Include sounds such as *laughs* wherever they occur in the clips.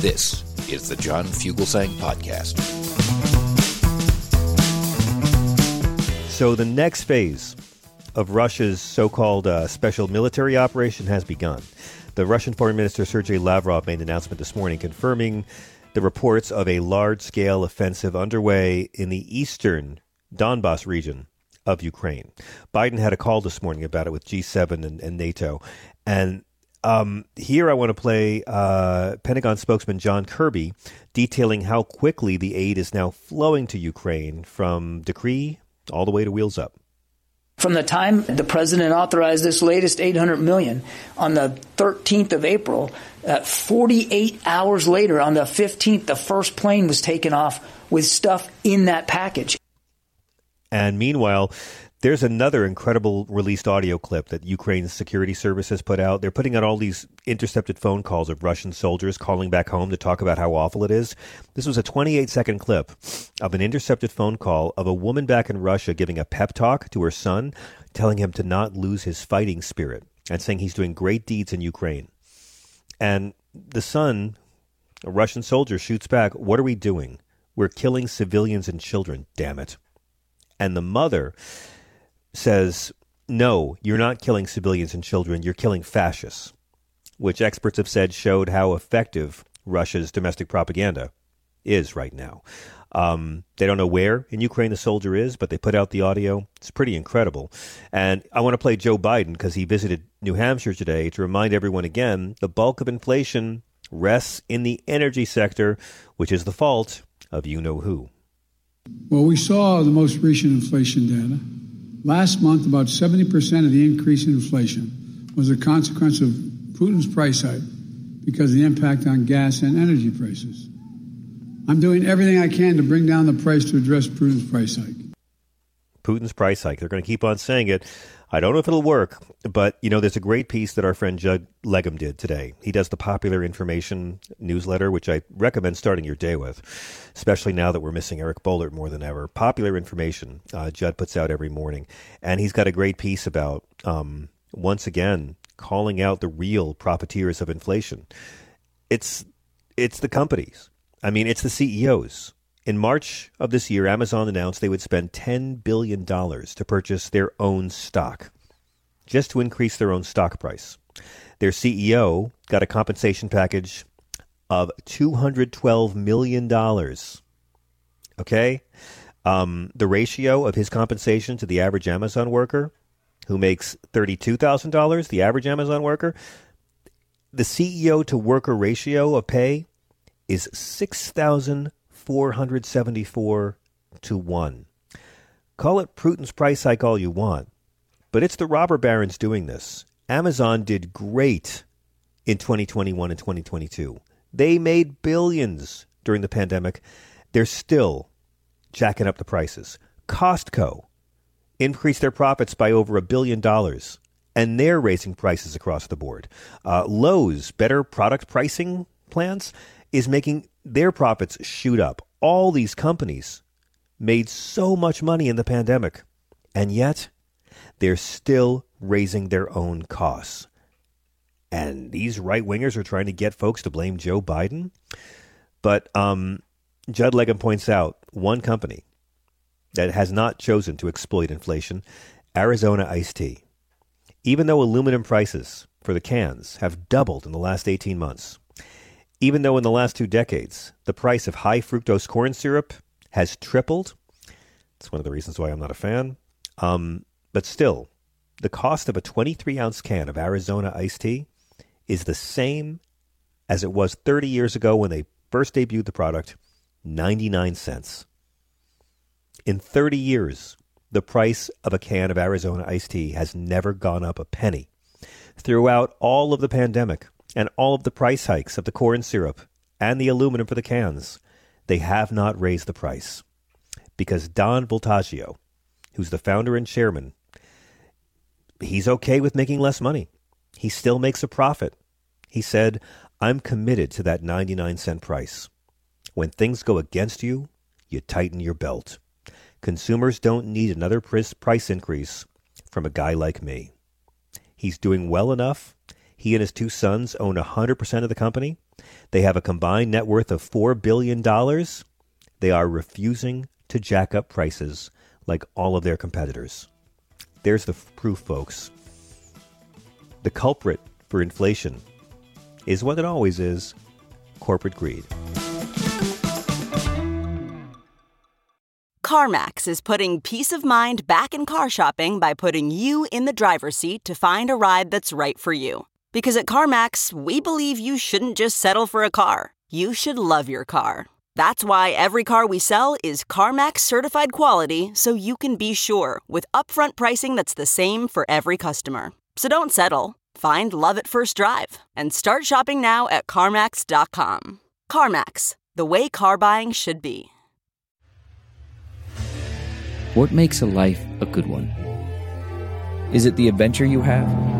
This is the John Fugelsang Podcast. So the next phase of Russia's so-called uh, special military operation has begun. The Russian Foreign Minister Sergei Lavrov made an announcement this morning confirming the reports of a large-scale offensive underway in the eastern Donbass region of Ukraine. Biden had a call this morning about it with G7 and, and NATO, and um, here I want to play uh, Pentagon spokesman John Kirby detailing how quickly the aid is now flowing to Ukraine from decree all the way to wheels up. From the time the president authorized this latest 800 million on the 13th of April, uh, 48 hours later, on the 15th, the first plane was taken off with stuff in that package. And meanwhile, there's another incredible released audio clip that Ukraine's security services put out. They're putting out all these intercepted phone calls of Russian soldiers calling back home to talk about how awful it is. This was a 28 second clip of an intercepted phone call of a woman back in Russia giving a pep talk to her son, telling him to not lose his fighting spirit and saying he's doing great deeds in Ukraine. And the son, a Russian soldier, shoots back, What are we doing? We're killing civilians and children, damn it. And the mother says, no, you're not killing civilians and children, you're killing fascists, which experts have said showed how effective Russia's domestic propaganda is right now. Um, they don't know where in Ukraine the soldier is, but they put out the audio. It's pretty incredible. And I want to play Joe Biden because he visited New Hampshire today to remind everyone again the bulk of inflation rests in the energy sector, which is the fault of you know who. Well, we saw the most recent inflation data Last month, about 70% of the increase in inflation was a consequence of Putin's price hike because of the impact on gas and energy prices. I'm doing everything I can to bring down the price to address Putin's price hike. Putin's price hike. They're going to keep on saying it. I don't know if it'll work, but you know, there's a great piece that our friend Judd Legum did today. He does the popular information newsletter, which I recommend starting your day with, especially now that we're missing Eric Boehlert more than ever. Popular information uh, Judd puts out every morning, and he's got a great piece about um, once again calling out the real profiteers of inflation. It's it's the companies. I mean, it's the CEOs in March of this year, Amazon announced they would spend $10 billion to purchase their own stock, just to increase their own stock price. Their CEO got a compensation package of $212 million. Okay? Um, the ratio of his compensation to the average Amazon worker, who makes $32,000, the average Amazon worker, the CEO to worker ratio of pay is 6,000 474 to 1. Call it Putin's price hike all you want, but it's the robber barons doing this. Amazon did great in 2021 and 2022. They made billions during the pandemic. They're still jacking up the prices. Costco increased their profits by over a billion dollars, and they're raising prices across the board. Uh, Lowe's, better product pricing plans, is making their profits shoot up. All these companies made so much money in the pandemic, and yet they're still raising their own costs. And these right wingers are trying to get folks to blame Joe Biden. But um, Judd Legum points out one company that has not chosen to exploit inflation Arizona iced tea. Even though aluminum prices for the cans have doubled in the last 18 months, even though in the last two decades the price of high fructose corn syrup has tripled, it's one of the reasons why I'm not a fan. Um, but still, the cost of a 23 ounce can of Arizona iced tea is the same as it was 30 years ago when they first debuted the product 99 cents. In 30 years, the price of a can of Arizona iced tea has never gone up a penny. Throughout all of the pandemic and all of the price hikes of the corn syrup and the aluminum for the cans, they have not raised the price. Because Don Vultaggio, who's the founder and chairman, he's okay with making less money. He still makes a profit. He said, I'm committed to that 99 cent price. When things go against you, you tighten your belt. Consumers don't need another price increase from a guy like me. He's doing well enough. He and his two sons own 100% of the company. They have a combined net worth of $4 billion. They are refusing to jack up prices like all of their competitors. There's the proof, folks. The culprit for inflation is what it always is corporate greed. CarMax is putting peace of mind back in car shopping by putting you in the driver's seat to find a ride that's right for you. Because at CarMax, we believe you shouldn't just settle for a car, you should love your car. That's why every car we sell is CarMax certified quality so you can be sure with upfront pricing that's the same for every customer. So don't settle. Find love at first drive and start shopping now at CarMax.com. CarMax, the way car buying should be. What makes a life a good one? Is it the adventure you have?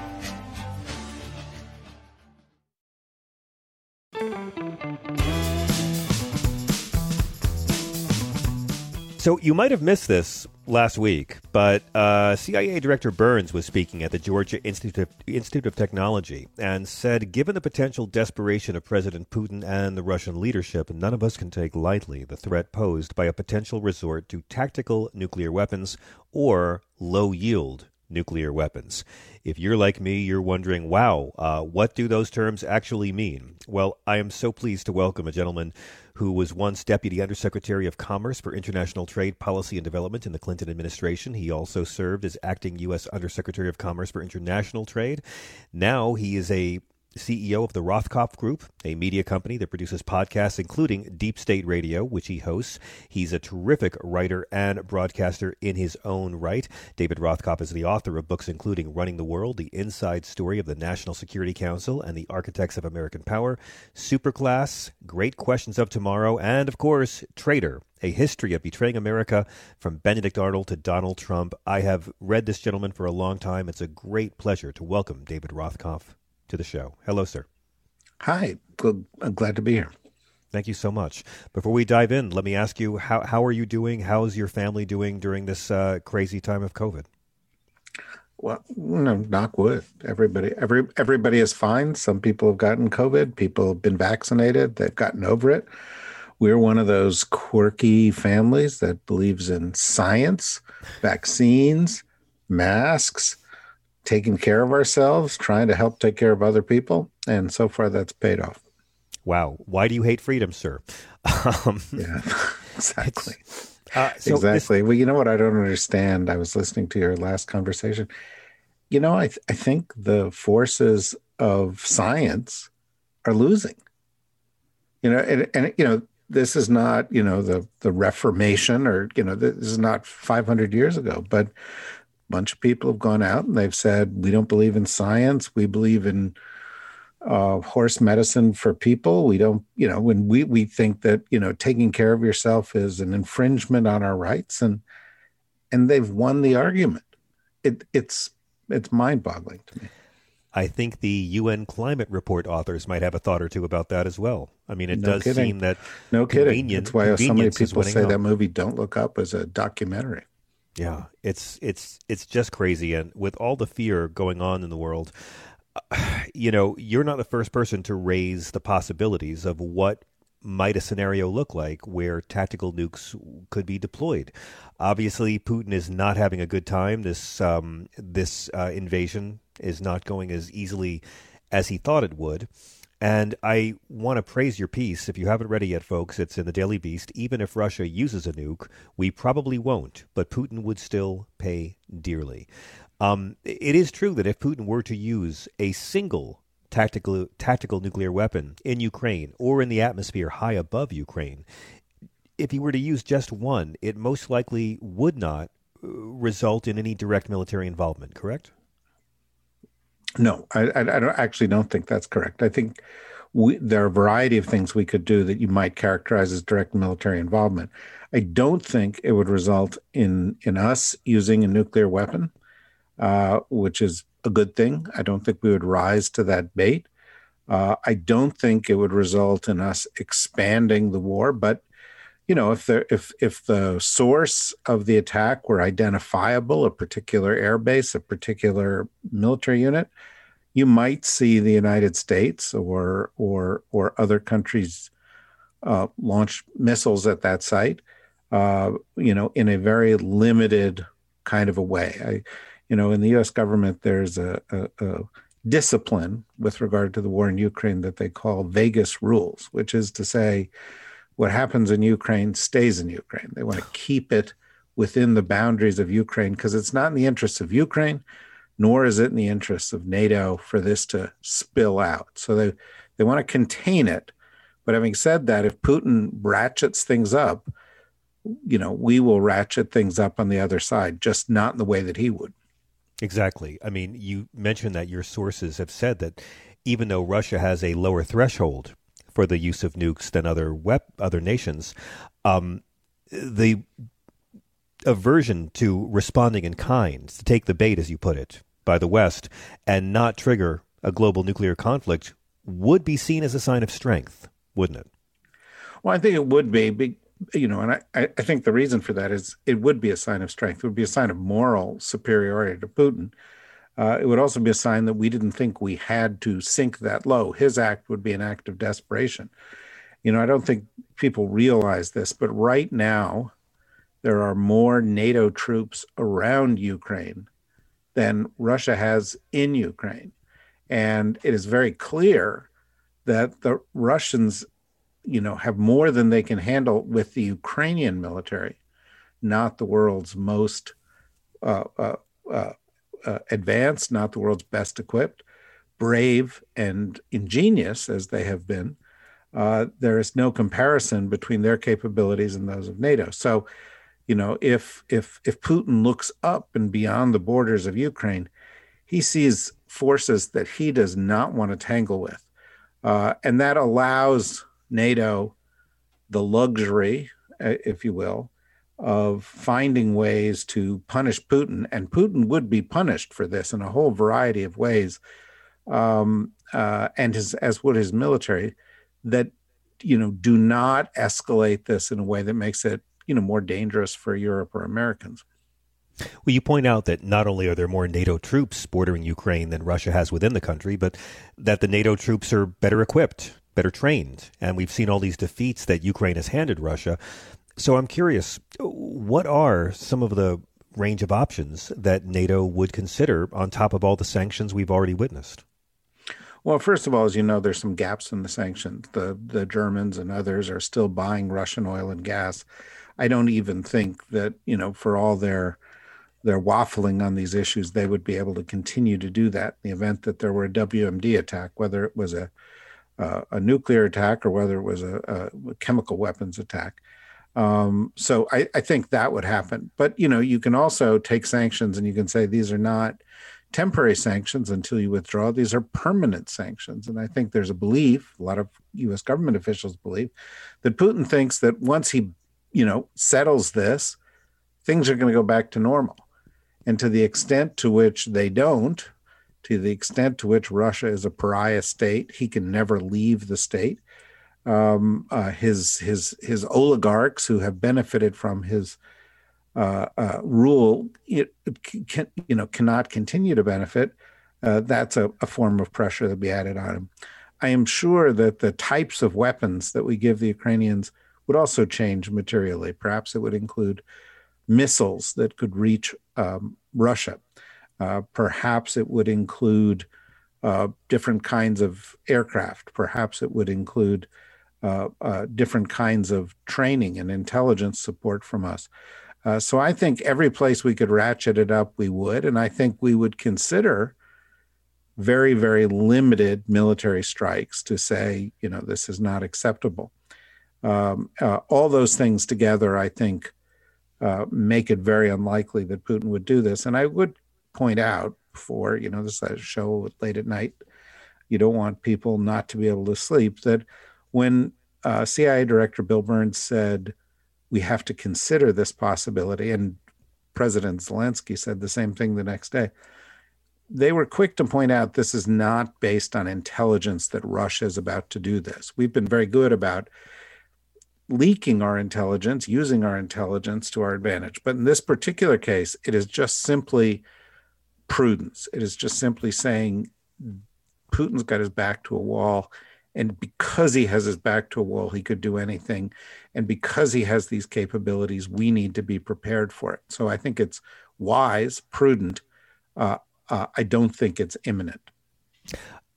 So you might have missed this last week, but uh, CIA Director Burns was speaking at the Georgia Institute of, Institute of Technology and said, given the potential desperation of President Putin and the Russian leadership, none of us can take lightly the threat posed by a potential resort to tactical nuclear weapons or low yield nuclear weapons. If you're like me, you're wondering, wow, uh, what do those terms actually mean? Well, I am so pleased to welcome a gentleman who was once Deputy Undersecretary of Commerce for International Trade Policy and Development in the Clinton administration. He also served as acting U.S. Undersecretary of Commerce for International Trade. Now he is a CEO of the Rothkopf Group, a media company that produces podcasts, including Deep State Radio, which he hosts. He's a terrific writer and broadcaster in his own right. David Rothkopf is the author of books including Running the World, The Inside Story of the National Security Council and the Architects of American Power, Superclass, Great Questions of Tomorrow, and, of course, Traitor, a history of betraying America from Benedict Arnold to Donald Trump. I have read this gentleman for a long time. It's a great pleasure to welcome David Rothkopf to the show. Hello, sir. Hi. Good. I'm glad to be here. Thank you so much. Before we dive in, let me ask you how how are you doing? How's your family doing during this uh, crazy time of COVID? Well, no, knock wood. Everybody, every everybody is fine. Some people have gotten COVID. People have been vaccinated. They've gotten over it. We're one of those quirky families that believes in science, vaccines, masks, taking care of ourselves, trying to help take care of other people, and so far that's paid off. Wow, why do you hate freedom, sir? *laughs* Um, yeah, *laughs* exactly. Uh, so exactly. This... well, you know what I don't understand. I was listening to your last conversation. You know, I th- I think the forces of science are losing. You know, and, and you know this is not you know the the Reformation or you know this is not 500 years ago, but bunch of people have gone out and they've said we don't believe in science we believe in uh, horse medicine for people we don't you know when we we think that you know taking care of yourself is an infringement on our rights and and they've won the argument. It, it's it's mind-boggling to me. I think the UN climate report authors might have a thought or two about that as well. I mean, it no does kidding. seem that no kidding. That's why so many people say out. that movie "Don't Look Up" is a documentary. Yeah, it's it's it's just crazy, and with all the fear going on in the world, *sighs* you know, you're not the first person to raise the possibilities of what might a scenario look like where tactical nukes could be deployed. Obviously, Putin is not having a good time. This um, this uh, invasion is not going as easily as he thought it would. And I want to praise your piece. If you haven't read it yet, folks, it's in the Daily Beast. Even if Russia uses a nuke, we probably won't, but Putin would still pay dearly. Um, it is true that if Putin were to use a single tactical tactical nuclear weapon in Ukraine or in the atmosphere high above Ukraine, if he were to use just one, it most likely would not uh, result in any direct military involvement. Correct? No, I, I, don't, actually don't think that's correct. I think we, there are a variety of things we could do that you might characterize as direct military involvement. I don't think it would result in in us using a nuclear weapon, uh, which is a good thing. I don't think we would rise to that bait. Uh, I don't think it would result in us expanding the war, but you know, if the if if the source of the attack were identifiable, a particular airbase, a particular military unit, you might see the United States or or or other countries uh, launch missiles at that site. Uh, you know, in a very limited kind of a way. I, you know, in the U.S. government, there's a, a, a discipline with regard to the war in Ukraine that they call Vegas rules, which is to say what happens in Ukraine stays in Ukraine. They want to keep it within the boundaries of Ukraine because it's not in the interests of Ukraine, nor is it in the interests of NATO for this to spill out. So they, they want to contain it. But having said that, if Putin ratchets things up, you know, we will ratchet things up on the other side, just not in the way that he would. Exactly. I mean, you mentioned that your sources have said that even though Russia has a lower threshold for the use of nukes than other wep- other nations. Um, the aversion to responding in kind, to take the bait, as you put it, by the West and not trigger a global nuclear conflict would be seen as a sign of strength, wouldn't it? Well, I think it would be, you know, and I, I think the reason for that is it would be a sign of strength. It would be a sign of moral superiority to Putin uh, it would also be a sign that we didn't think we had to sink that low. His act would be an act of desperation. You know, I don't think people realize this, but right now, there are more NATO troops around Ukraine than Russia has in Ukraine. And it is very clear that the Russians, you know, have more than they can handle with the Ukrainian military, not the world's most uh, uh, uh, uh, advanced, not the world's best equipped, brave, and ingenious as they have been, uh, there is no comparison between their capabilities and those of NATO. So, you know, if if if Putin looks up and beyond the borders of Ukraine, he sees forces that he does not want to tangle with, uh, and that allows NATO the luxury, uh, if you will, of finding ways to punish Putin, and Putin would be punished for this in a whole variety of ways, um, uh, and his as would his military, that you know do not escalate this in a way that makes it you know more dangerous for Europe or Americans. Well, you point out that not only are there more NATO troops bordering Ukraine than Russia has within the country, but that the NATO troops are better equipped, better trained, and we've seen all these defeats that Ukraine has handed Russia. So I'm curious, what are some of the range of options that NATO would consider on top of all the sanctions we've already witnessed? Well, first of all, as you know, there's some gaps in the sanctions. The the Germans and others are still buying Russian oil and gas. I don't even think that you know, for all their their waffling on these issues, they would be able to continue to do that in the event that there were a WMD attack, whether it was a uh, a nuclear attack or whether it was a, a chemical weapons attack. Um, so I, I think that would happen. But you know, you can also take sanctions and you can say these are not temporary sanctions until you withdraw. These are permanent sanctions. And I think there's a belief, a lot of US government officials believe, that Putin thinks that once he, you know, settles this, things are going to go back to normal. And to the extent to which they don't, to the extent to which Russia is a pariah state, he can never leave the state. Um, uh, his his his oligarchs who have benefited from his uh, uh, rule, it, can, you know, cannot continue to benefit. Uh, that's a, a, form of pressure that be added on him. I am sure that the types of weapons that we give the Ukrainians would also change materially. Perhaps it would include missiles that could reach um, Russia. Uh, perhaps it would include uh, different kinds of aircraft. Perhaps it would include uh, uh different kinds of training and intelligence support from us. Uh, so I think every place we could ratchet it up, we would. And I think we would consider very, very limited military strikes to say, you know, this is not acceptable. Um, uh, all those things together, I think, uh, make it very unlikely that Putin would do this. And I would point out before, you know, this show late at night, you don't want people not to be able to sleep, that when uh, CIA Director Bill Burns said, we have to consider this possibility, and President Zelensky said the same thing the next day. They were quick to point out this is not based on intelligence that Russia is about to do this. We've been very good about leaking our intelligence, using our intelligence to our advantage. But in this particular case, it is just simply prudence. It is just simply saying Putin's got his back to a wall. And because he has his back to a wall, he could do anything. And because he has these capabilities, we need to be prepared for it. So I think it's wise, prudent. Uh, uh, I don't think it's imminent.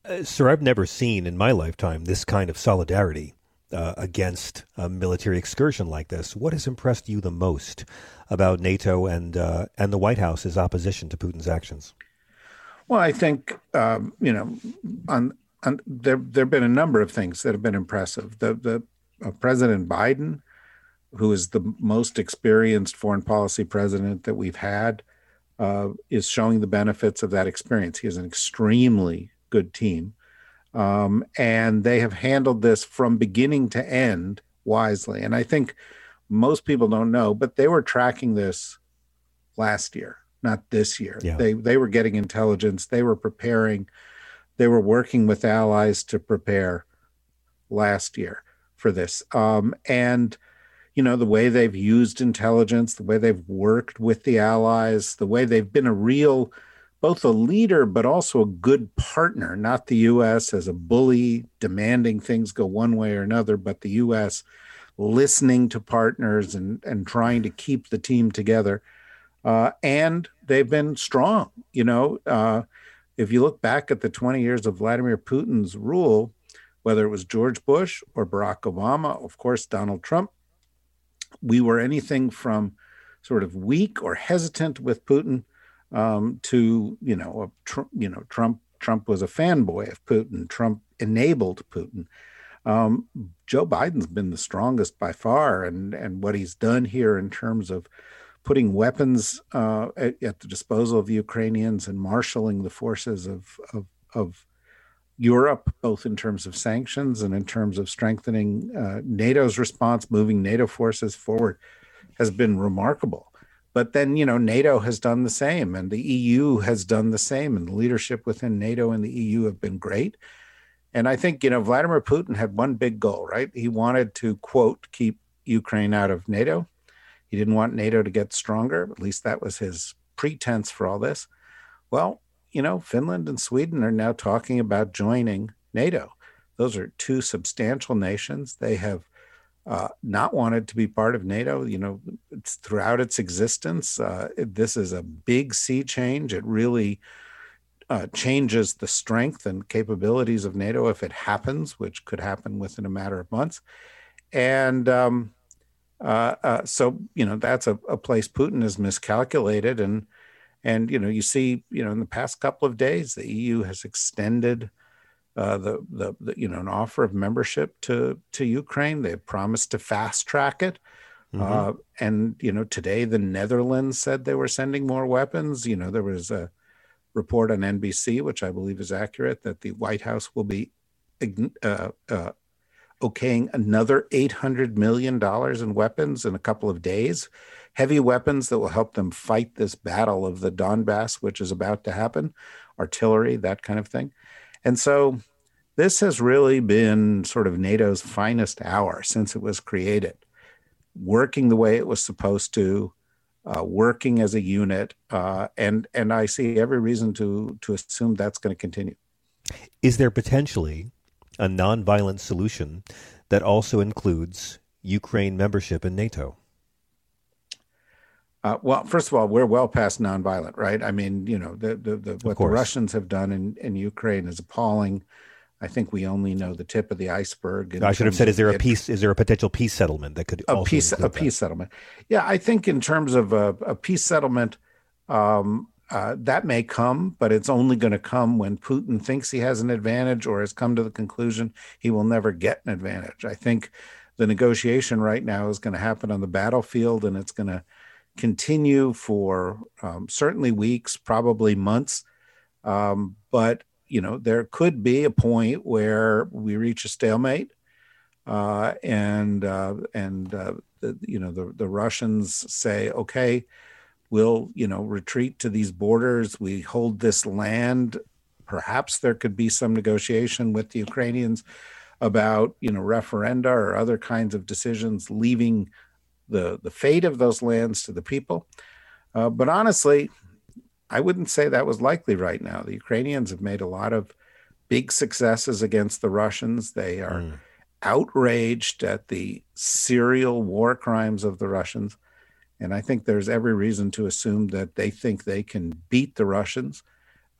Uh, sir, I've never seen in my lifetime this kind of solidarity uh, against a military excursion like this. What has impressed you the most about NATO and uh, and the White House's opposition to Putin's actions? Well, I think um, you know, on, on, there there have been a number of things that have been impressive. The the uh, President Biden, who is the most experienced foreign policy president that we've had, uh, is showing the benefits of that experience. He has an extremely good team. Um, and they have handled this from beginning to end wisely. And I think most people don't know, but they were tracking this last year, not this year. Yeah. They they were getting intelligence, they were preparing, they were working with allies to prepare last year for this. Um, and you know the way they've used intelligence, the way they've worked with the allies, the way they've been a real both a leader but also a good partner, not the US as a bully demanding things go one way or another, but the US listening to partners and, and trying to keep the team together. Uh, and they've been strong. You know, uh, if you look back at the 20 years of Vladimir Putin's rule, whether it was George Bush or Barack Obama, of course, Donald Trump, we were anything from sort of weak or hesitant with Putin um, to you know a, you know Trump Trump was a fanboy of Putin. Trump enabled Putin. Um, Joe Biden's been the strongest by far, and and what he's done here in terms of putting weapons uh, at, at, the disposal of the Ukrainians and marshaling the forces of, of, of Europe, both in terms of sanctions and in terms of strengthening uh, NATO's response, moving NATO forces forward, has been remarkable. But then, you know, NATO has done the same and the EU has done the same, and the leadership within NATO and the EU have been great. And I think, you know, Vladimir Putin had one big goal, right? He wanted to, quote, keep Ukraine out of NATO. He didn't want NATO to get stronger. At least that was his pretense for all this. Well, you know, Finland and Sweden are now talking about joining NATO. Those are two substantial nations. They have uh, not wanted to be part of NATO. You know, throughout its existence, uh, this is a big sea change. It really uh, changes the strength and capabilities of NATO if it happens, which could happen within a matter of months. And um, uh, uh, so, you know, that's a, a place Putin has miscalculated. And and you know, you see, you know, in the past couple of days, the EU has extended uh, the, the, the you know an offer of membership to to Ukraine. They promised to fast track it. Mm-hmm. Uh, and you know today the Netherlands said they were sending more weapons. You know there was a report on NBC, which I believe is accurate, that the White House will be uh, uh, okaying another eight hundred million dollars in weapons in a couple of days heavy weapons that will help them fight this battle of the Donbass, which is about to happen, artillery, that kind of thing. And so this has really been sort of NATO's finest hour since it was created, working the way it was supposed to, uh, working as a unit, uh, and and I see every reason to to assume that's going to continue. Is there potentially a nonviolent solution that also includes Ukraine membership in NATO? Uh, well, first of all, we're well past nonviolent, right? I mean, you know, the, the, the what the Russians have done in, in Ukraine is appalling. I think we only know the tip of the iceberg. I should have said, is there a peace? Is there a potential peace settlement that could a peace a that? peace settlement? Yeah, I think in terms of a, a peace settlement, um, uh, that may come, but it's only going to come when Putin thinks he has an advantage or has come to the conclusion he will never get an advantage. I think the negotiation right now is going to happen on the battlefield, and it's going to continue for um, certainly weeks, probably months. Um, but you know, there could be a point where we reach a stalemate, uh, and uh, and uh, the, you know the the Russians say, okay, we'll you know retreat to these borders. We hold this land. Perhaps there could be some negotiation with the Ukrainians about you know referenda or other kinds of decisions, leaving the the fate of those lands to the people. Uh, but honestly, I wouldn't say that was likely right now. The Ukrainians have made a lot of big successes against the Russians. They are mm. outraged at the serial war crimes of the Russians. And I think there's every reason to assume that they think they can beat the Russians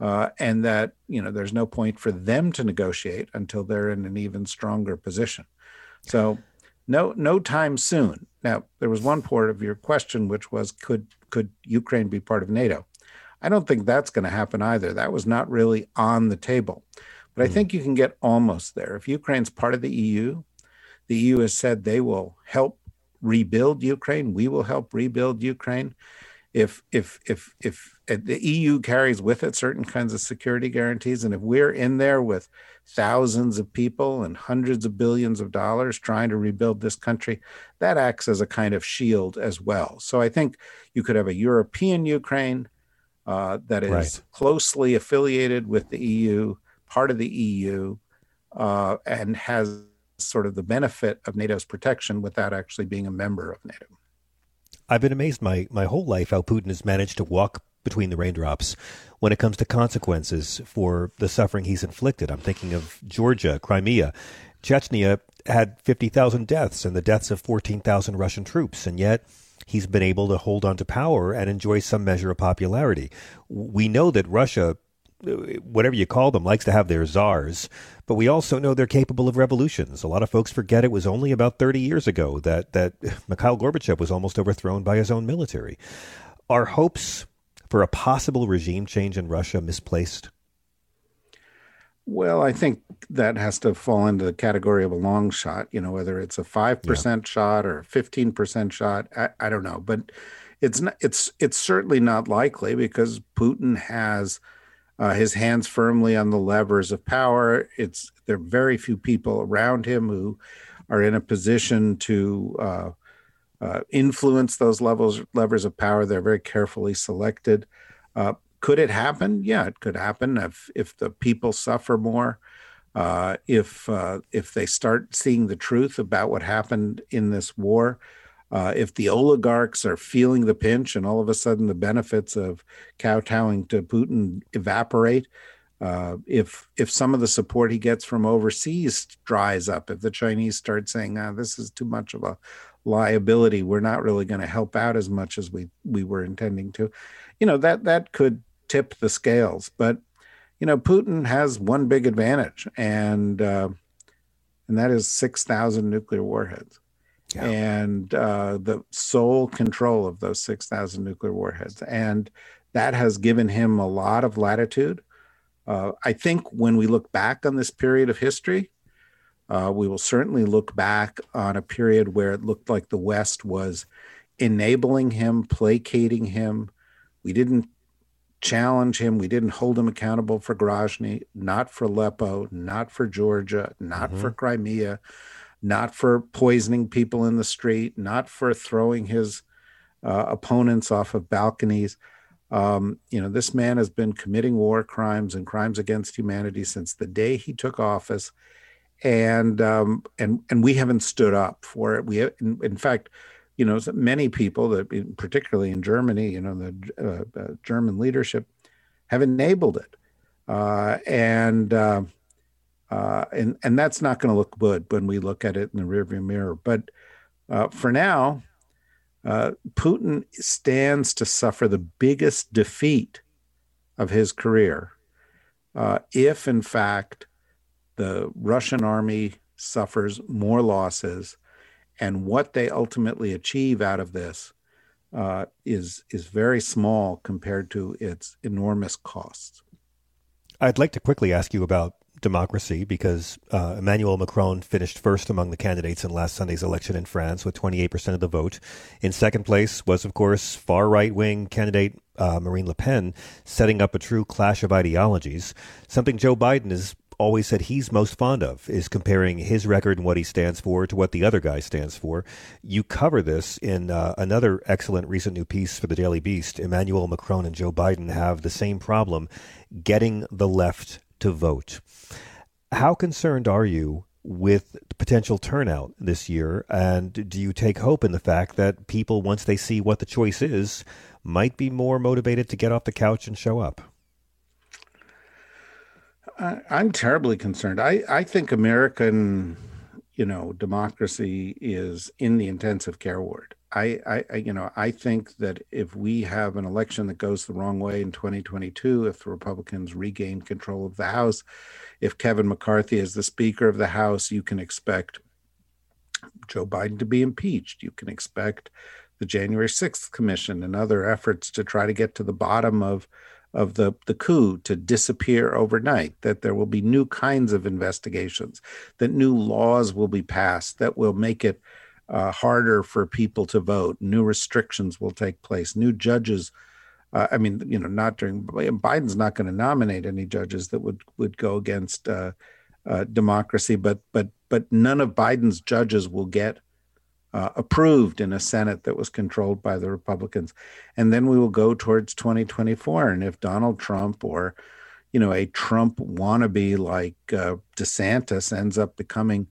uh, and that, you know, there's no point for them to negotiate until they're in an even stronger position. So no, no time soon. Now, there was one part of your question, which was, could, could Ukraine be part of NATO? I don't think that's going to happen either. That was not really on the table. But I hmm. think you can get almost there. If Ukraine's part of the EU, the EU has said they will help rebuild Ukraine. We will help rebuild Ukraine. If if if if the EU carries with it certain kinds of security guarantees, and if we're in there with thousands of people and hundreds of billions of dollars trying to rebuild this country, that acts as a kind of shield as well. So I think you could have a European Ukraine, uh, that is right. closely affiliated with the EU, part of the EU, uh, and has sort of the benefit of NATO's protection without actually being a member of NATO. I've been amazed my, my whole life how Putin has managed to walk between the raindrops when it comes to consequences for the suffering he's inflicted. I'm thinking of Georgia, Crimea. Chechnya had 50,000 deaths and the deaths of 14,000 Russian troops, and yet he's been able to hold on to power and enjoy some measure of popularity. We know that Russia, whatever you call them, likes to have their czars, but we also know they're capable of revolutions. A lot of folks forget it was only about 30 years ago that, that *laughs* Mikhail Gorbachev was almost overthrown by his own military. Are hopes for a possible regime change in Russia misplaced? Well, I think that has to fall into the category of a long shot, you know, whether it's a 5% yeah. shot or a 15% shot, I, I, don't know, but it's not, it's it's certainly not likely because Putin has uh, his hands firmly on the levers of power. It's there are very few people around him who are in a position to uh, uh, influence those levels levers of power. They're very carefully selected. Uh, could it happen? Yeah, it could happen if if the people suffer more, uh, if uh, if they start seeing the truth about what happened in this war, uh, if the oligarchs are feeling the pinch and all of a sudden the benefits of kowtowing to Putin evaporate. Uh, if if some of the support he gets from overseas dries up, if the Chinese start saying, ah, "This is too much of a liability. We're not really going to help out as much as we we were intending to," you know that that could tip the scales. But you know, Putin has one big advantage, and uh, and that is six thousand nuclear warheads, yeah. and uh, the sole control of those six thousand nuclear warheads, and that has given him a lot of latitude. Uh, I think when we look back on this period of history, uh, we will certainly look back on a period where it looked like the West was enabling him, placating him. We didn't challenge him. We didn't hold him accountable for Grozny, not for Aleppo, not for Georgia, not mm-hmm. for Crimea, not for poisoning people in the street, not for throwing his uh, opponents off of balconies. Um, you know, this man has been committing war crimes and crimes against humanity since the day he took office, and um, and and we haven't stood up for it. We, have, in, in, fact, you know, many people that, particularly in Germany, you know, the uh, uh, German leadership have enabled it, uh, and uh, and and that's not going to look good when we look at it in the rearview mirror. But uh, for now, uh, Putin stands to suffer the biggest defeat of his career uh, if, in fact, the Russian army suffers more losses, and what they ultimately achieve out of this uh, is is very small compared to its enormous costs. I'd like to quickly ask you about democracy because uh, Emmanuel Macron finished first among the candidates in last Sunday's election in France with 28% of the vote. In second place was, of course, far right wing candidate uh, Marine Le Pen, setting up a true clash of ideologies, something Joe Biden has always said he's most fond of is comparing his record and what he stands for to what the other guy stands for. You cover this in uh, another excellent recent new piece for the Daily Beast. Emmanuel Macron and Joe Biden have the same problem getting the left to vote. How concerned are you with potential turnout this year? And do you take hope in the fact that people, once they see what the choice is, might be more motivated to get off the couch and show up? I, am terribly concerned. I, I think American, you know, democracy is in the intensive care ward. I, I, you know, I think that if we have an election that goes the wrong way in 2022, if the Republicans regain control of the House, if Kevin McCarthy is the Speaker of the House, you can expect Joe Biden to be impeached. You can expect the January 6th Commission and other efforts to try to get to the bottom of of the, the coup to disappear overnight, that there will be new kinds of investigations, that new laws will be passed that will make it uh, harder for people to vote. New restrictions will take place. New judges. Uh, I mean, you know, not during Biden's not going to nominate any judges that would would go against uh, uh, democracy, but but but none of Biden's judges will get uh, approved in a Senate that was controlled by the Republicans, and then we will go towards 2024. And if Donald Trump or you know a Trump wannabe like uh, DeSantis ends up becoming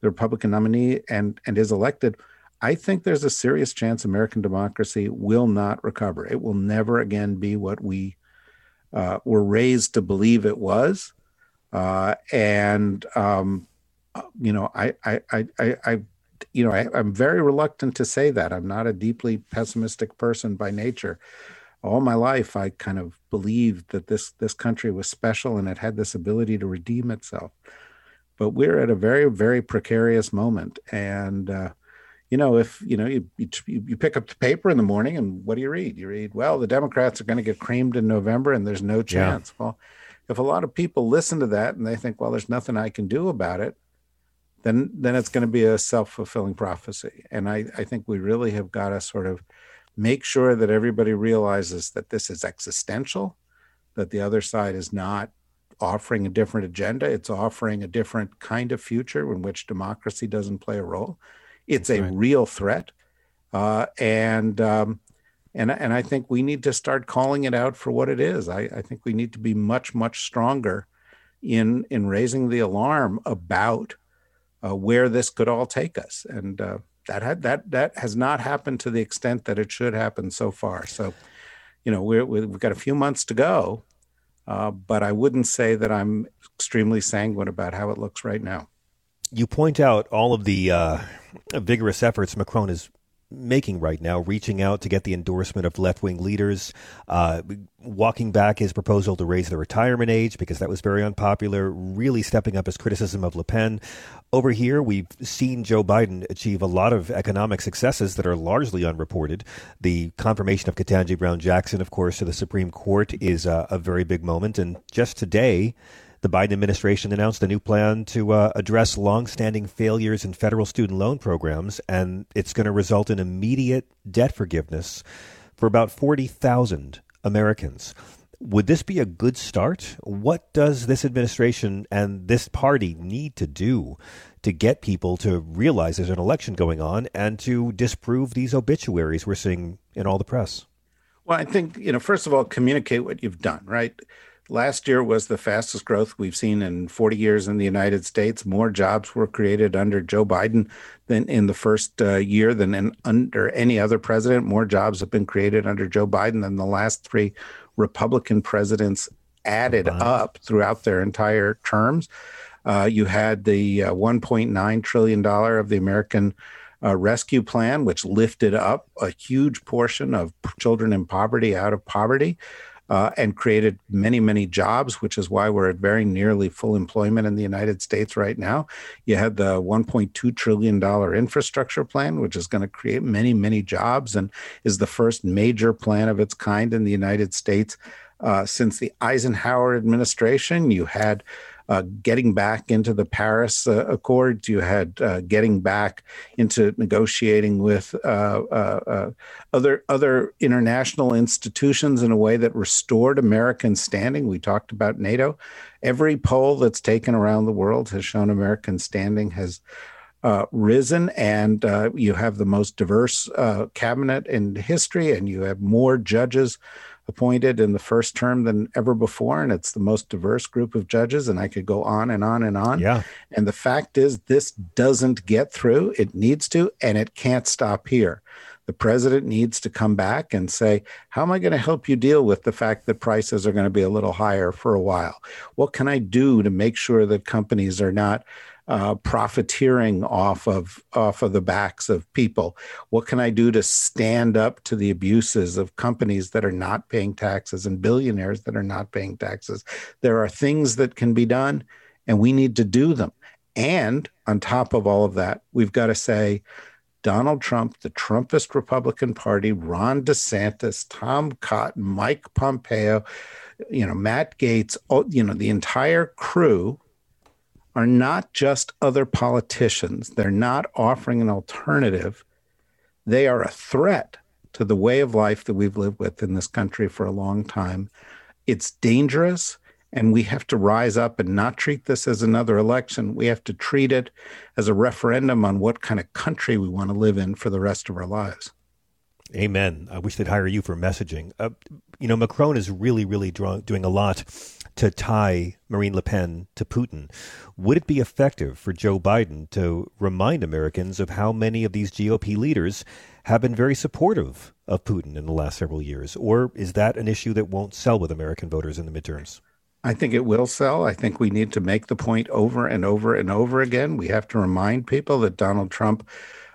the Republican nominee and and is elected, I think there's a serious chance American democracy will not recover. It will never again be what we uh, were raised to believe it was, uh, and um, you know, I, I, I, I, you know, I, I'm very reluctant to say that. I'm not a deeply pessimistic person by nature. All my life, I kind of believed that this this country was special and it had this ability to redeem itself but we're at a very very precarious moment. And uh, you know if you know you, you, you pick up the paper in the morning and what do you read? You read well the democrats are going to get creamed in november and there's no chance. Yeah. well if a lot of people listen to that and they think well there's nothing i can do about it then then it's going to be a self-fulfilling prophecy. And i i think we really have got to sort of make sure that everybody realizes that this is existential that the other side is not offering a different agenda. It's offering a different kind of future in which democracy doesn't play a role. It's That's a right. real threat, uh, and um, and and I think we need to start calling it out for what it is. I, I think we need to be much much stronger in in raising the alarm about uh, where this could all take us, and uh, that had that that has not happened to the extent that it should happen so far. So, you know, we're, we've got a few months to go, uh, but I wouldn't say that I'm extremely sanguine about how it looks right now. You point out all of the uh, vigorous efforts Macron is making right now, reaching out to get the endorsement of left wing leaders, uh, walking back his proposal to raise the retirement age because that was very unpopular, really stepping up his criticism of Le Pen. Over here, we've seen Joe Biden achieve a lot of economic successes that are largely unreported. The confirmation of Ketanji Brown Jackson, of course, to the Supreme Court is a, a very big moment. And just today, the Biden administration announced a new plan to uh, address longstanding failures in federal student loan programs, and it's going to result in immediate debt forgiveness for about 40,000 Americans. Would this be a good start? What does this administration and this party need to do to get people to realize there's an election going on and to disprove these obituaries we're seeing in all the press? Well, I think, you know, first of all, communicate what you've done, right? Last year was the fastest growth we've seen in 40 years in the United States. More jobs were created under Joe Biden than in the first uh, year than in, under any other president. More jobs have been created under Joe Biden than the last three Republican presidents added up throughout their entire terms. Uh, you had the uh, 1.9 trillion dollar of the American uh, Rescue Plan, which lifted up a huge portion of children in poverty out of poverty. Uh, and created many, many jobs, which is why we're at very nearly full employment in the United States right now. You had the $1.2 trillion infrastructure plan, which is going to create many, many jobs and is the first major plan of its kind in the United States uh, since the Eisenhower administration. You had uh, getting back into the Paris uh, Accords. You had uh, getting back into negotiating with uh, uh, uh, other other international institutions in a way that restored American standing. We talked about NATO. Every poll that's taken around the world has shown American standing has. risen, and you have the most diverse cabinet in history, and you have more judges appointed in the first term than ever before, and it's the most diverse group of judges. And I could go on and on and on. Yeah. And the fact is, this doesn't get through. It needs to, and it can't stop here. The president needs to come back and say, How am I going to help you deal with the fact that prices are going to be a little higher for a while? What can I do to make sure that companies are not uh, profiteering off of off of the backs of people? What can I do to stand up to the abuses of companies that are not paying taxes and billionaires that are not paying taxes? There are things that can be done, and we need to do them. And on top of all of that, we've got to say, Donald Trump, the Trumpist Republican Party, Ron DeSantis, Tom Cotton, Mike Pompeo, you know, Matt Gaetz, you know, the entire crew are not just other politicians. They're not offering an alternative. They are a threat to the way of life that we've lived with in this country for a long time. It's dangerous, and we have to rise up and not treat this as another election. We have to treat it as a referendum on what kind of country we want to live in for the rest of our lives. Amen. I wish they'd hire you for messaging. Uh, you know, Macron is really, really draw- doing a lot to tie Marine Le Pen to Putin. Would it be effective for Joe Biden to remind Americans of how many of these GOP leaders have been very supportive of Putin in the last several years? Or is that an issue that won't sell with American voters in the midterms? I think it will sell. I think we need to make the point over and over and over again. We have to remind people that Donald Trump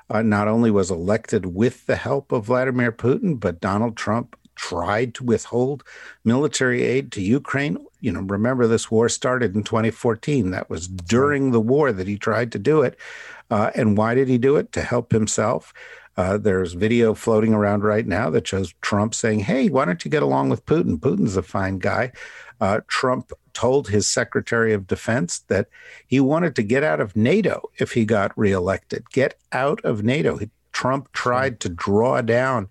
uh, not only was elected with the help of Vladimir Putin, but Donald Trump tried to withhold military aid to Ukraine. You know, remember this war started in 2014. That was during the war that he tried to do it. Uh, and why did he do it? To help himself. Uh, there's video floating around right now that shows Trump saying, Hey, why don't you get along with Putin? Putin's a fine guy. Uh, Trump told his Secretary of Defense that he wanted to get out of NATO if he got reelected. Get out of NATO. Trump tried to draw down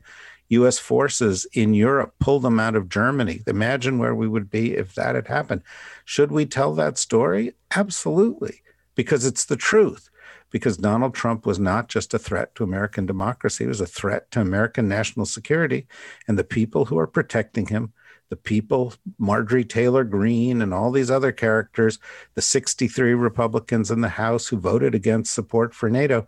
U.S. forces in Europe, pull them out of Germany. Imagine where we would be if that had happened. Should we tell that story? Absolutely, because it's the truth. Because Donald Trump was not just a threat to American democracy, he was a threat to American national security. And the people who are protecting him, the people, Marjorie Taylor Greene and all these other characters, the 63 Republicans in the House who voted against support for NATO,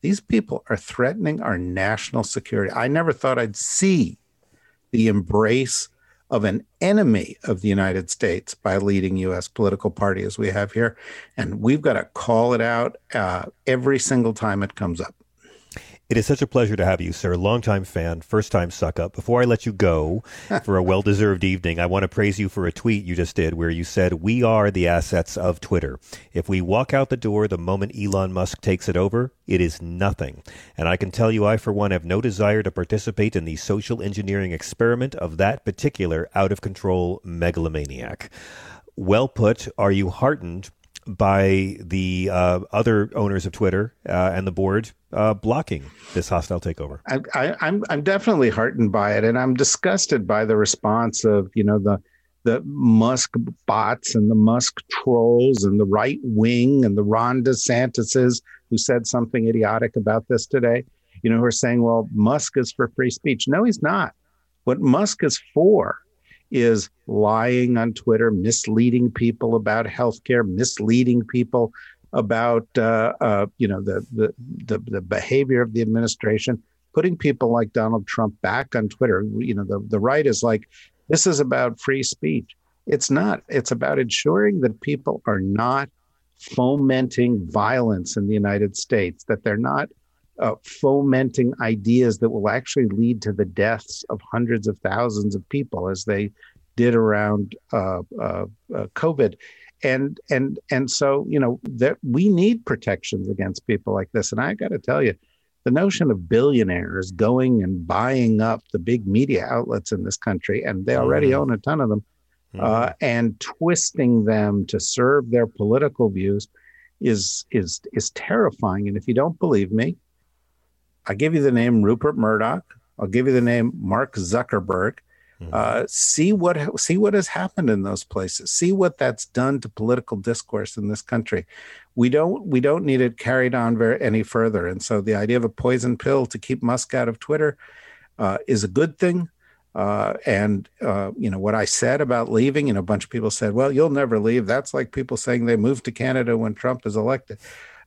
these people are threatening our national security. I never thought I'd see the embrace of an enemy of the United States by a leading U.S. political party as we have here. And we've got to call it out uh, every single time it comes up. It is such a pleasure to have you, sir. Longtime fan, first time suck up. Before I let you go *laughs* for a well deserved evening, I want to praise you for a tweet you just did where you said, We are the assets of Twitter. If we walk out the door the moment Elon Musk takes it over, it is nothing. And I can tell you, I, for one, have no desire to participate in the social engineering experiment of that particular out of control megalomaniac. Well put. Are you heartened by the uh, other owners of Twitter uh, and the board uh, blocking this hostile takeover. I, am I'm, I'm definitely heartened by it, and I'm disgusted by the response of you know the the Musk bots and the Musk trolls and the right wing and the Ron DeSantis's who said something idiotic about this today, you know, who are saying, well, Musk is for free speech. No, he's not. What Musk is for is lying on Twitter, misleading people about healthcare, misleading people about uh, uh, you know the, the, the the behavior of the administration, putting people like Donald Trump back on Twitter. You know, the the right is like, this is about free speech. It's not. It's about ensuring that people are not fomenting violence in the United States, that they're not uh, fomenting ideas that will actually lead to the deaths of hundreds of thousands of people, as they did around uh, uh, uh COVID. And and and so you know that we need protections against people like this. And I got to tell you, the notion of billionaires going and buying up the big media outlets in this country, and they already mm. own a ton of them, mm. uh, and twisting them to serve their political views is is is terrifying. And if you don't believe me, I give you the name Rupert Murdoch. I'll give you the name Mark Zuckerberg. Mm-hmm. Uh, see what see what has happened in those places. See what that's done to political discourse in this country. We don't we don't need it carried on very any further. And so the idea of a poison pill to keep Musk out of Twitter uh, is a good thing. Uh, and uh, you know what I said about leaving. You know, a bunch of people said, "Well, you'll never leave." That's like people saying they moved to Canada when Trump is elected.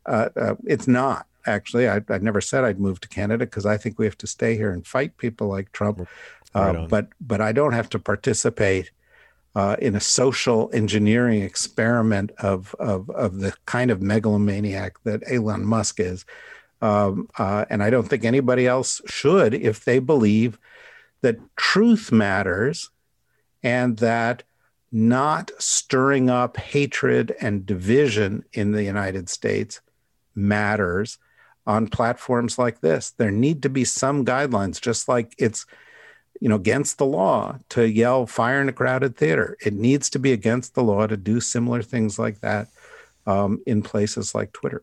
Uh, uh, it's not actually. I, I never said I'd move to Canada because I think we have to stay here and fight people like Trump. Right uh, but but I don't have to participate uh, in a social engineering experiment of, of of the kind of megalomaniac that Elon Musk is. Um, uh, and I don't think anybody else should if they believe that truth matters and that not stirring up hatred and division in the United States matters on platforms like this. There need to be some guidelines, just like it's you know against the law to yell fire in a crowded theater. It needs to be against the law to do similar things like that um, in places like Twitter.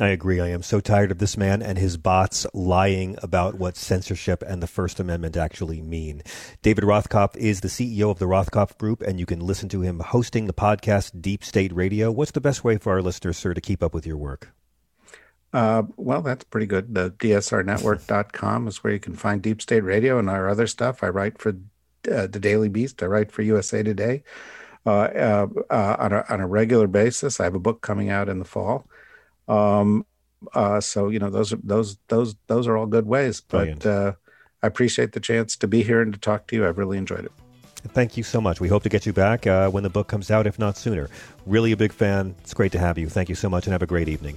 I agree. I am so tired of this man and his bots lying about what censorship and the First Amendment actually mean. David Rothkopf is the CEO of the Rothkopf Group, and you can listen to him hosting the podcast Deep State Radio. What's the best way for our listeners, sir, to keep up with your work? Uh, well, that's pretty good. The dsrnetwork.com is where you can find Deep State Radio and our other stuff. I write for uh, the Daily Beast. I write for USA Today uh, uh, uh, on, a, on a regular basis. I have a book coming out in the fall. Um, uh, so you know those are those those those are all good ways. But I appreciate the chance to be here and to talk to you. I've really enjoyed it. Thank you so much. We hope to get you back when the book comes out, if not sooner. Really a big fan. It's great to have you. Thank you so much, and have a great evening.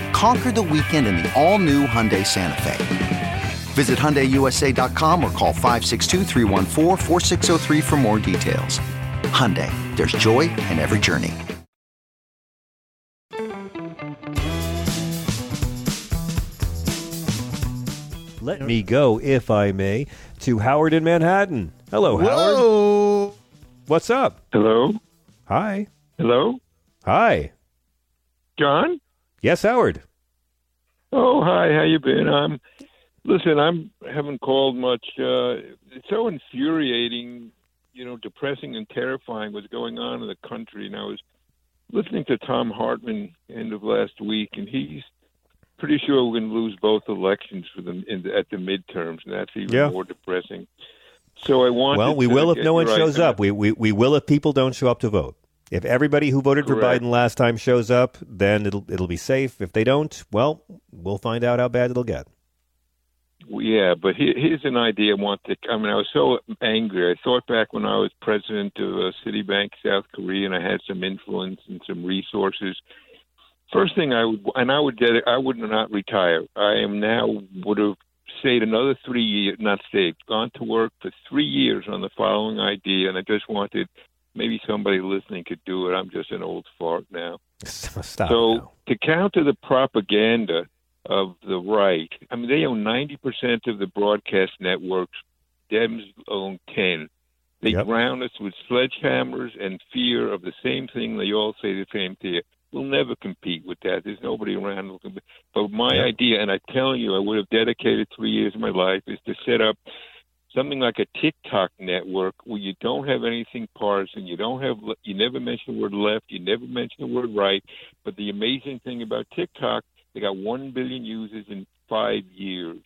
Conquer the weekend in the all-new Hyundai Santa Fe. Visit HyundaiUSA.com or call 562 for more details. Hyundai, there's joy in every journey. Let me go, if I may, to Howard in Manhattan. Hello, Howard. Whoa. What's up? Hello. Hi. Hello. Hi. John? Yes, Howard. Oh, hi. How you been? Um, listen, I'm haven't called much. Uh, it's so infuriating, you know, depressing and terrifying what's going on in the country. And I was listening to Thom Hartmann end of last week, and he's pretty sure we're going to lose both elections for them in the, at the midterms, and that's even yeah. more depressing. So I want. Well, we will if no one shows up. We, we we will if people don't show up to vote. If everybody who voted Correct. for Biden last time shows up, then it'll it'll be safe. If they don't, well, we'll find out how bad it'll get. Yeah, but here's an idea I want to. I mean, I was so angry. I thought back when I was president of uh, Citibank South Korea, and I had some influence and some resources. First thing I would, and I would get, it. I would not retire. I am now would have stayed another three years, not stayed, gone to work for three years on the following idea, and I just wanted maybe somebody listening could do it. I'm just an old fart now. *laughs* Stop so now. to counter the propaganda of the right, I mean, they own 90% of the broadcast networks. Dems own 10. They yep. ground us with sledgehammers and fear of the same thing. They all say the same thing. We'll never compete with that. There's nobody around who can. But my yep. idea, and I'm telling you, I would have dedicated three years of my life, is to set up something like a TikTok network where you don't have anything partisan, you don't have, you never mention the word left, you never mention the word right. But the amazing thing about TikTok, they got one billion users in five years.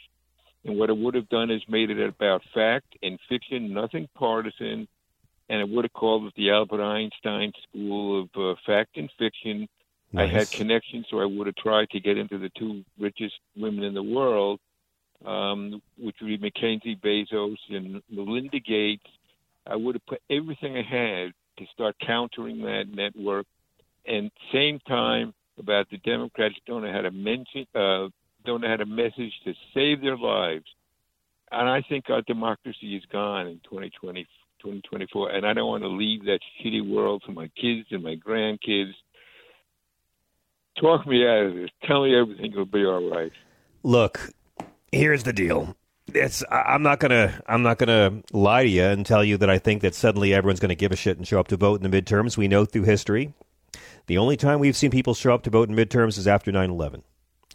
And what it would have done is made it about fact and fiction, nothing partisan. And it would have called it the Albert Einstein School of uh, Fact and Fiction. Nice. I had connections, so I would have tried to get into the two richest women in the world um, which would be Mackenzie Bezos and Melinda Gates. I would have put everything I had to start countering that network. And same time, about the Democrats don't know how to mention, uh, don't know how to message to save their lives. And I think our democracy is gone in 2020, 2024. And I don't want to leave that shitty world to my kids and my grandkids. Talk me out of this. Tell me everything will be all right. Look, here's the deal. It's I'm not gonna I'm not gonna lie to you and tell you that I think that suddenly everyone's gonna give a shit and show up to vote in the midterms. We know through history, the only time we've seen people show up to vote in midterms is after 9/11.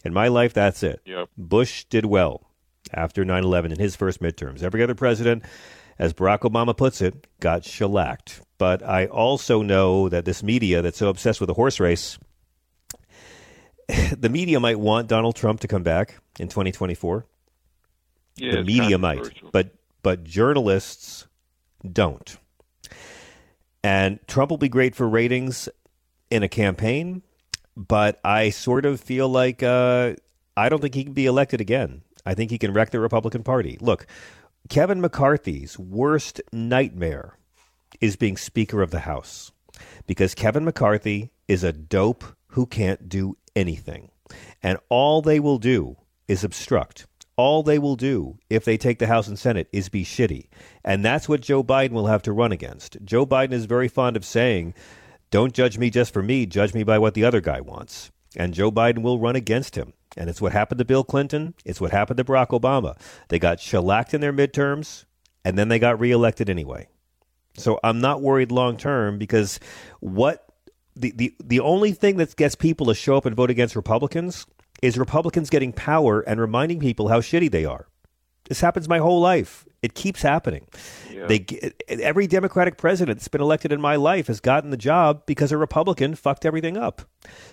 In my life, that's it. Yep. Bush did well after 9/11 in his first midterms. Every other president, as Barack Obama puts it, got shellacked. But I also know that this media that's so obsessed with the horse race *sighs* the media might want Donald Trump to come back in 2024. Yeah, the media might, but but journalists don't. And Trump will be great for ratings in a campaign, but I sort of feel like uh, I don't think he can be elected again. I think he can wreck the Republican Party. Look, Kevin McCarthy's worst nightmare is being Speaker of the House because Kevin McCarthy is a dope who can't do anything. And all they will do is obstruct. All they will do if they take the House and Senate is be shitty. And that's what Joe Biden will have to run against. Joe Biden is very fond of saying, don't judge me just for me, judge me by what the other guy wants. And Joe Biden will run against him. And it's what happened to Bill Clinton. It's what happened to Barack Obama. They got shellacked in their midterms, and then they got reelected anyway. So I'm not worried long term because what the, the, the only thing that gets people to show up and vote against Republicans is Republicans getting power and reminding people how shitty they are. This happens my whole life. It keeps happening. Yeah. They every Democratic president that's been elected in my life has gotten the job because a Republican fucked everything up.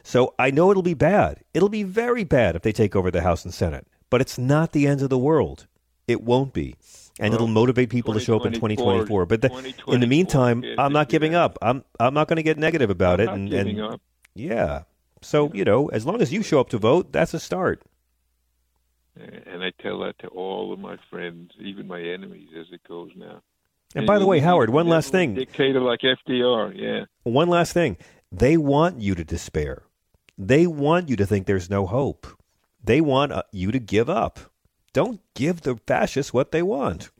So I know it'll be bad. It'll be very bad if they take over the House and Senate. But it's not the end of the world. It won't be and it'll motivate people to show up in 2024. But the, in the meantime, I'm not giving up. I'm I'm not going to get negative about it. and, and yeah, so you know, as long as you show up to vote, that's a start. And I tell that to all of my friends, even my enemies, as it goes now. And, and by the way, Howard, one last thing. Dictator like FDR, yeah. One last thing. They want you to despair. They want you to think there's no hope. They want uh, you to give up. Don't give the fascists what they want.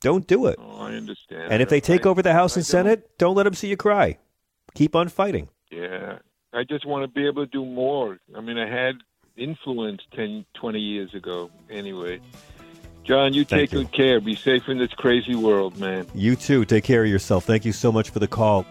Don't do it. Oh, I understand. And if they take I, over the House I and Senate, don't let them see you cry. Keep on fighting. Yeah. I just want to be able to do more. I mean, I had influence 10, 20 years ago anyway. John, you Thank take you. good care. Be safe in this crazy world, man. You too. Take care of yourself. Thank you so much for the call.